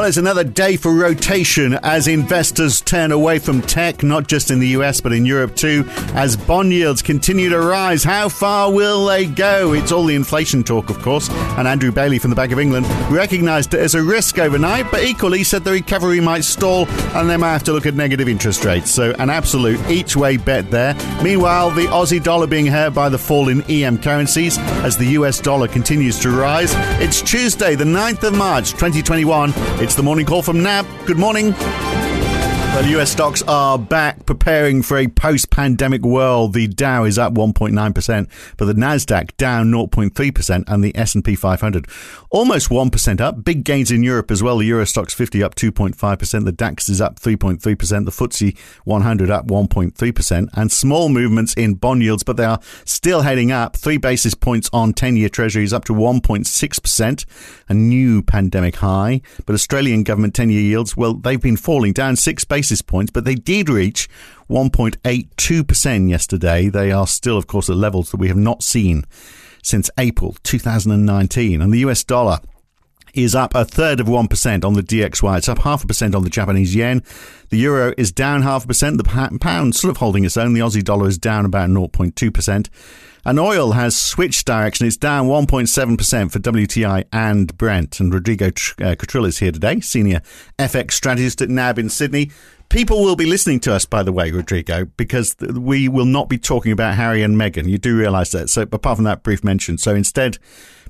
Well, it's another day for rotation as investors turn away from tech, not just in the US, but in Europe too, as bond yields continue to rise. How far will they go? It's all the inflation talk, of course. And Andrew Bailey from the Bank of England recognised it as a risk overnight, but equally said the recovery might stall and they might have to look at negative interest rates. So, an absolute each way bet there. Meanwhile, the Aussie dollar being hurt by the fall in EM currencies as the US dollar continues to rise. It's Tuesday, the 9th of March, 2021. It's the morning call from NAB. Good morning. Well, US stocks are back preparing for a post-pandemic world. The Dow is up 1.9%, but the Nasdaq down 0.3% and the S&P 500 almost 1% up. Big gains in Europe as well. The Euro Stoxx 50 up 2.5%, the DAX is up 3.3%, the FTSE 100 up 1.3% and small movements in bond yields, but they are still heading up. 3 basis points on 10-year treasuries up to 1.6%, a new pandemic high. But Australian government 10-year yields, well, they've been falling down 6 basis basis points, but they did reach 1.82% yesterday. They are still, of course, at levels that we have not seen since April 2019. And the US dollar is up a third of 1% on the DXY. It's up half a percent on the Japanese yen. The euro is down half a percent. The pound sort of holding its own. The Aussie dollar is down about 0.2%. And oil has switched direction. It's down 1.7% for WTI and Brent. And Rodrigo uh, Catril is here today, senior FX strategist at NAB in Sydney. People will be listening to us, by the way, Rodrigo, because we will not be talking about Harry and Meghan. You do realize that. So, apart from that brief mention, so instead,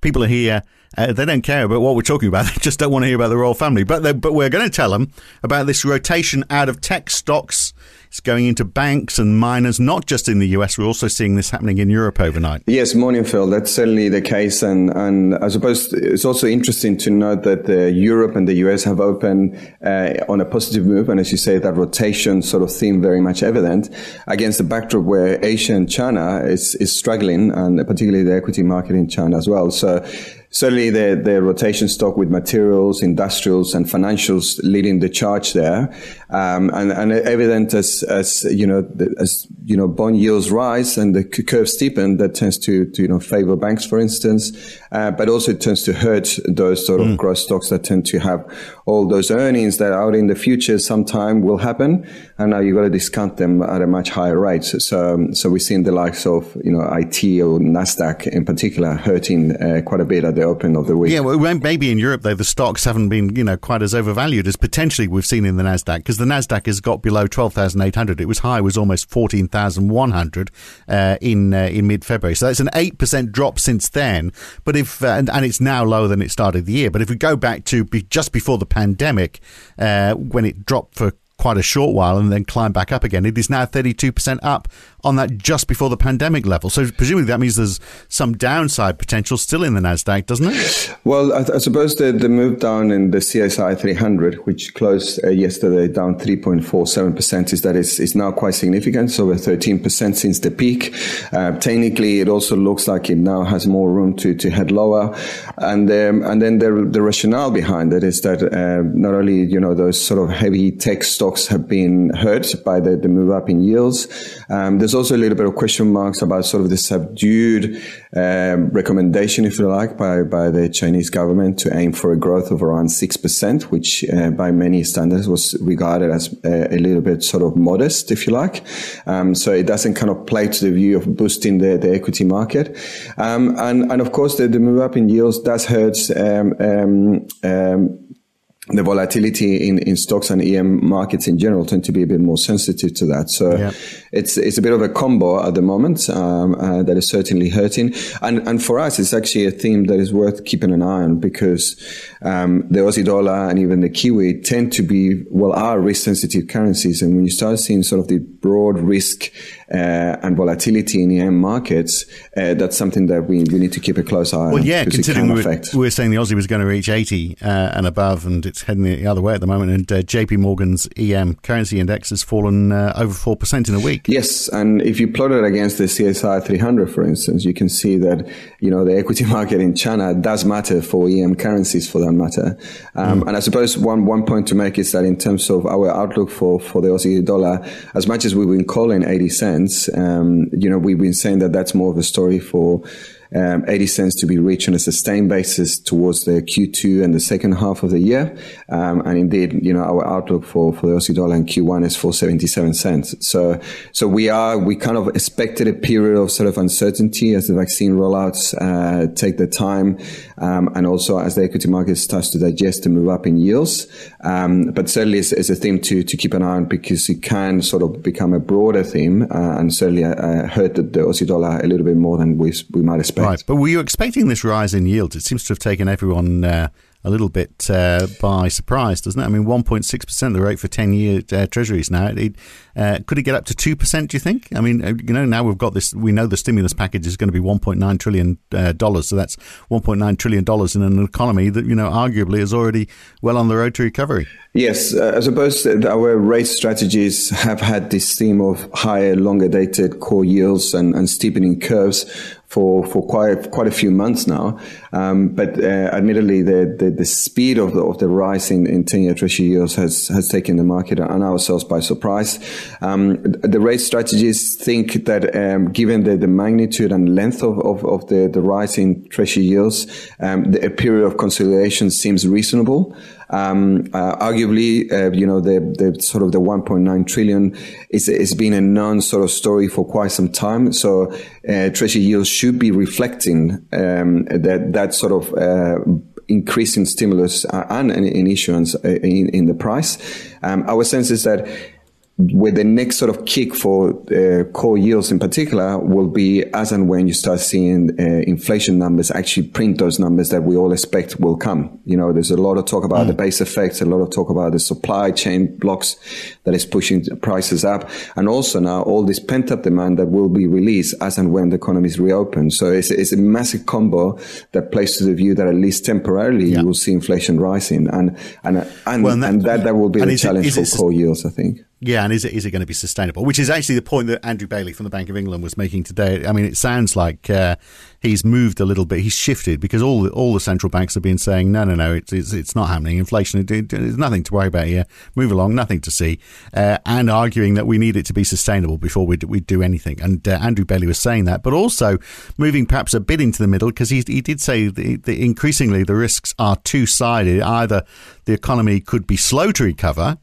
people are here. Uh, they don't care about what we're talking about. They just don't want to hear about the royal family. But but we're going to tell them about this rotation out of tech stocks it's going into banks and miners, not just in the US. We're also seeing this happening in Europe overnight. Yes, morning, Phil. That's certainly the case. And, and I suppose it's also interesting to note that uh, Europe and the US have opened uh, on a positive move. And as you say, that rotation sort of theme very much evident against the backdrop where Asia and China is, is struggling, and particularly the equity market in China as well. So certainly the, the rotation stock with materials, industrials, and financials leading the charge there. Um, and, and evident as, as, you know, as, you know, bond yields rise and the curve steepen, that tends to, to you know, favor banks, for instance. Uh, but also it tends to hurt those sort of mm. growth stocks that tend to have all those earnings that out in the future sometime will happen. And now you've got to discount them at a much higher rate. So, so, so we've seen the likes of, you know, IT or NASDAQ in particular hurting uh, quite a bit at the open of the week. Yeah, well, maybe in Europe, though, the stocks haven't been, you know, quite as overvalued as potentially we've seen in the NASDAQ because the Nasdaq has got below twelve thousand eight hundred. It was high, was almost fourteen thousand one hundred uh, in uh, in mid February. So that's an eight percent drop since then. But if uh, and, and, it's now lower than it started the year. But if we go back to be just before the pandemic, uh, when it dropped for quite a short while and then climb back up again. It is now 32% up on that just before the pandemic level. So presumably that means there's some downside potential still in the Nasdaq, doesn't it? Well, I, I suppose the, the move down in the CSI 300, which closed uh, yesterday down 3.47%, is that it's, it's now quite significant, so over 13% since the peak. Uh, technically, it also looks like it now has more room to, to head lower, and um, and then the the rationale behind it is that uh, not only you know those sort of heavy tech stocks have been hurt by the, the move up in yields. Um, there's also a little bit of question marks about sort of the subdued um, recommendation, if you like, by, by the Chinese government to aim for a growth of around 6%, which uh, by many standards was regarded as a, a, little bit sort of modest, if you like. Um, so it doesn't kind of play to the view of boosting the, the equity market. Um, and, and of course, the, the move up in yields does hurt um, um, um the volatility in, in stocks and EM markets in general tend to be a bit more sensitive to that. So yeah. It's it's a bit of a combo at the moment um, uh, that is certainly hurting. And and for us, it's actually a theme that is worth keeping an eye on because um, the Aussie dollar and even the Kiwi tend to be well are risk sensitive currencies. And when you start seeing sort of the broad risk uh, and volatility in EM markets, uh, that's something that we, we need to keep a close eye well, on. Well, yeah, considering we were, we were, saying the Aussie was going to reach 80 uh, and above, and it's heading the other way at the moment. And uh, JP Morgan's EM currency index has fallen uh, over 4% in a week. Yes. And if you plot it against the CSI 300, for instance, you can see that, you know, the equity market in China does matter for EM currencies for that matter. Um, mm. And I suppose one, one point to make is that in terms of our outlook for, for the Aussie dollar, as much as we've been calling 80 cents, um, you know, we've been saying that that's more of a story for um, 80 cents to be reached on a sustained basis towards the Q2 and the second half of the year. Um, and indeed, you know, our outlook for, for the Aussie dollar in Q1 is for 77 cents. So, so we are, we kind of expected a period of sort of uncertainty as the vaccine rollouts uh, take the time, um, and also as the equity market starts to digest and move up in yields. Um, but certainly it's, it's, a theme to, to keep an eye on because it can sort of become a broader theme, uh, and certainly uh, hurt the, the Aussie dollar a little bit more than we, we might expect. Right. But were you expecting this rise in yields? It seems to have taken everyone uh, a little bit uh, by surprise, doesn't it? I mean, 1.6% the rate for 10 year uh, treasuries now. It, uh, could it get up to 2%, do you think? I mean, uh, you know, now we've got this, we know the stimulus package is going to be $1.9 trillion. Uh, so that's $1.9 trillion in an economy that, you know, arguably is already well on the road to recovery. Yes, uh, I suppose our rate strategies have had this theme of higher, longer dated core yields and, and steepening curves for, for quite quite a few months now. Um, but uh, admittedly, the, the, the speed of the of the rise in, in ten year treasury yields has has taken the market and ourselves by surprise. Um, the rate strategists think that um, given the, the magnitude and length of, of, of the, the rise in treasury yields, um, the, a period of consolidation seems reasonable. Um, uh, arguably, uh, you know, the, the sort of the 1.9 trillion is, is been a non sort of story for quite some time. So, uh, treasury yields should be reflecting, um, that, that sort of, uh, increasing stimulus uh, and in issuance uh, in, in the price. Um, our sense is that where the next sort of kick for uh, core yields in particular will be as and when you start seeing uh, inflation numbers actually print those numbers that we all expect will come. You know, there's a lot of talk about mm. the base effects, a lot of talk about the supply chain blocks that is pushing prices up, and also now all this pent up demand that will be released as and when the economies reopen. So it's, it's a massive combo that plays to the view that at least temporarily yeah. you will see inflation rising, and and and, well, and, that, and that, that will be the challenge it, for core yields, I think. Yeah, and is it is it going to be sustainable? Which is actually the point that Andrew Bailey from the Bank of England was making today. I mean, it sounds like uh, he's moved a little bit. He's shifted because all the, all the central banks have been saying, no, no, no, it's it's, it's not happening. Inflation, there's nothing to worry about here. Move along, nothing to see, uh, and arguing that we need it to be sustainable before we we do anything. And uh, Andrew Bailey was saying that, but also moving perhaps a bit into the middle because he he did say that increasingly the risks are two sided. Either the economy could be slow to recover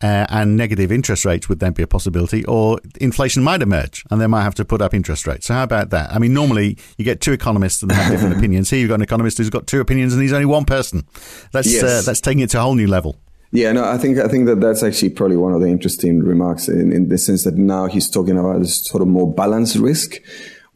uh, and negative interest rates would then be a possibility, or inflation might emerge and they might have to put up interest rates. So, how about that? I mean, normally you get two economists and they have different opinions. Here, you've got an economist who's got two opinions and he's only one person. That's uh, yes. uh, that's taking it to a whole new level. Yeah, no, I think I think that that's actually probably one of the interesting remarks in, in the sense that now he's talking about this sort of more balanced risk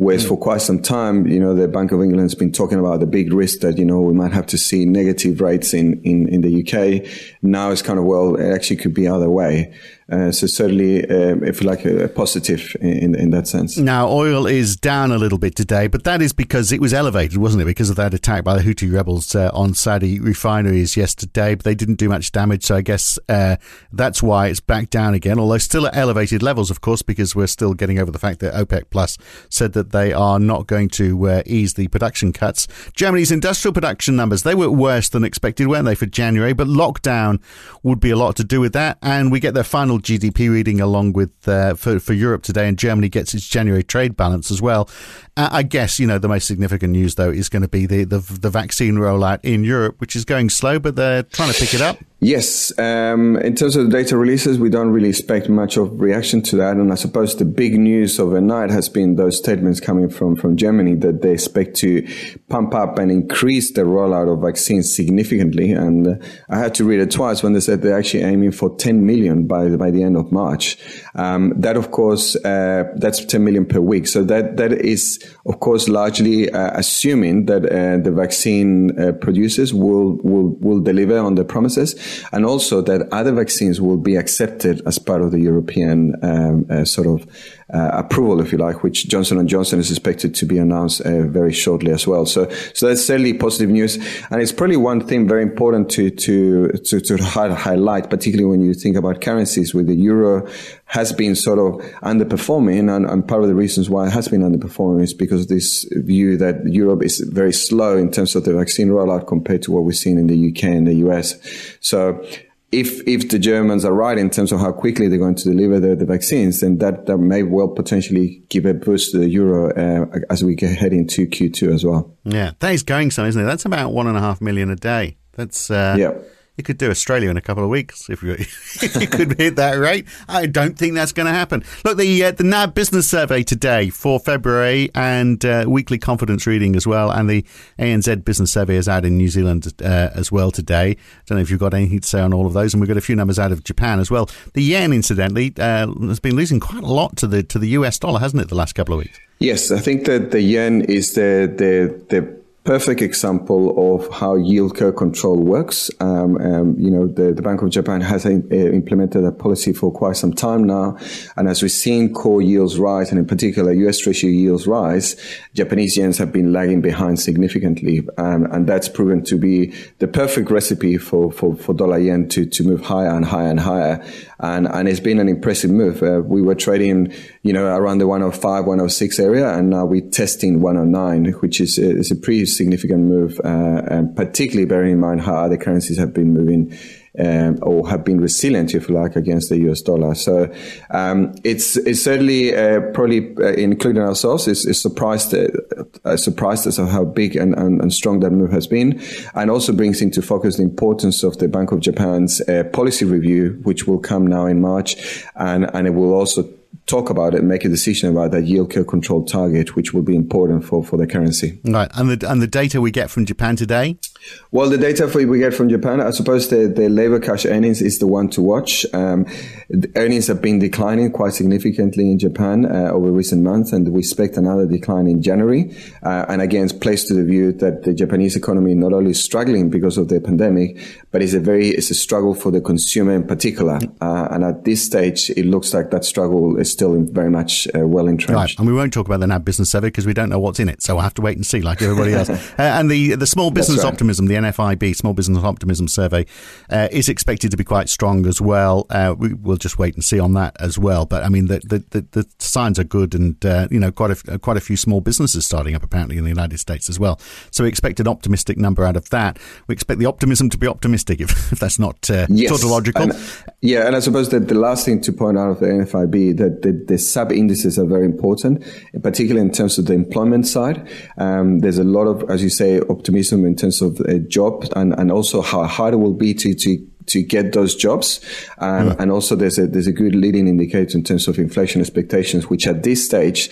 Whereas mm. for quite some time, you know, the Bank of England has been talking about the big risk that, you know, we might have to see negative rates in, in, in the UK. Now it's kind of, well, it actually could be other way. Uh, so certainly, um, if you like, a, a positive in, in that sense. Now, oil is down a little bit today, but that is because it was elevated, wasn't it? Because of that attack by the Houthi rebels uh, on Saudi refineries yesterday, but they didn't do much damage. So I guess uh, that's why it's back down again, although still at elevated levels, of course, because we're still getting over the fact that OPEC Plus said that they are not going to uh, ease the production cuts. Germany's industrial production numbers, they were worse than expected, weren't they, for January? But lockdown would be a lot to do with that. And we get their final GDP reading along with uh, for for Europe today, and Germany gets its January trade balance as well. Uh, I guess you know the most significant news though is going to be the, the the vaccine rollout in Europe, which is going slow, but they're trying to pick it up. Yes, um, in terms of the data releases, we don't really expect much of reaction to that. And I suppose the big news overnight has been those statements coming from, from Germany that they expect to pump up and increase the rollout of vaccines significantly. And uh, I had to read it twice when they said they're actually aiming for 10 million by the, by the end of March. Um, that, of course, uh, that's 10 million per week. So that, that is, of course, largely uh, assuming that uh, the vaccine uh, producers will, will, will deliver on their promises and also that other vaccines will be accepted as part of the European um, uh, sort of uh, approval, if you like, which Johnson and Johnson is expected to be announced uh, very shortly as well. So, so that's certainly positive news, and it's probably one thing very important to to to, to highlight, particularly when you think about currencies. With the euro has been sort of underperforming, and, and part of the reasons why it has been underperforming is because of this view that Europe is very slow in terms of the vaccine rollout compared to what we've seen in the UK and the US. So if if the Germans are right in terms of how quickly they're going to deliver the, the vaccines, then that, that may well potentially give a boost to the euro uh, as we get head into Q2 as well. Yeah, that is going some, isn't it? That's about one and a half million a day. That's uh, yeah. You could do Australia in a couple of weeks if you, if you could hit that rate. I don't think that's going to happen. Look, the uh, the NAB business survey today for February and uh, weekly confidence reading as well, and the ANZ business survey is out in New Zealand uh, as well today. I Don't know if you've got anything to say on all of those, and we've got a few numbers out of Japan as well. The yen, incidentally, uh, has been losing quite a lot to the to the US dollar, hasn't it, the last couple of weeks? Yes, I think that the yen is the the the perfect example of how yield curve control works. Um, um, you know, the, the, Bank of Japan has a implemented a policy for quite some time now. And as we've seen core yields rise, and in particular US Treasury yields rise, Japanese yens have been lagging behind significantly. Um, and that's proven to be the perfect recipe for, for, for dollar yen to, to move higher and higher and higher. And, and it's been an impressive move. Uh, we were trading, you know, around the 105, 106 area, and now we're testing 109, which is, is a pretty significant move, uh, and particularly bearing in mind how other currencies have been moving. Um, or have been resilient, if you like, against the US dollar. So um, it's it's certainly uh, probably uh, including ourselves is, is surprised uh, surprised us of how big and, and, and, strong that move has been, and also brings into focus the importance of the Bank of Japan's uh, policy review, which will come now in March, and and it will also talk about it make a decision about that yield curve control target, which will be important for, for the currency. Right. And the, and the data we get from Japan today? Well, the data we get from Japan, I suppose the, the labor cash earnings is the one to watch. Um, earnings have been declining quite significantly in Japan uh, over recent months, and we expect another decline in January. Uh, and again, it's placed to the view that the Japanese economy not only is struggling because of the pandemic, but it's a very it's a struggle for the consumer in particular. Uh, and at this stage, it looks like that struggle is still very much uh, well entrenched. Right, and we won't talk about the NAB business survey because we don't know what's in it, so we'll have to wait and see, like everybody else. Uh, and the the small business right. optimism, the NFIB small business optimism survey, uh, is expected to be quite strong as well. Uh, we, will just wait and see on that as well. But I mean, the the, the, the signs are good, and uh, you know, quite a quite a few small businesses starting up apparently in the United States as well. So we expect an optimistic number out of that. We expect the optimism to be optimistic, if, if that's not uh, yes. tautological. And, yeah, and I suppose that the last thing to point out of the NFIB that the, the sub indices are very important, particularly in terms of the employment side. Um, there's a lot of, as you say, optimism in terms of a job and, and also how hard it will be to, to to get those jobs. Um, mm. And also there's a, there's a good leading indicator in terms of inflation expectations, which at this stage,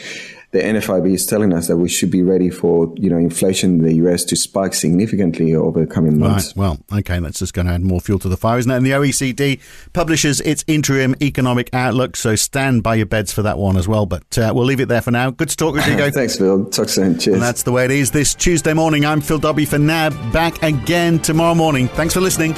the NFIB is telling us that we should be ready for you know inflation in the US to spike significantly over the coming months. Right. Well, okay, that's just going to add more fuel to the fire, isn't it? And the OECD publishes its interim economic outlook, so stand by your beds for that one as well. But uh, we'll leave it there for now. Good to talk with you, Go. Thanks, Phil. Talk soon. Cheers. And that's the way it is this Tuesday morning. I'm Phil Dobbie for NAB. Back again tomorrow morning. Thanks for listening.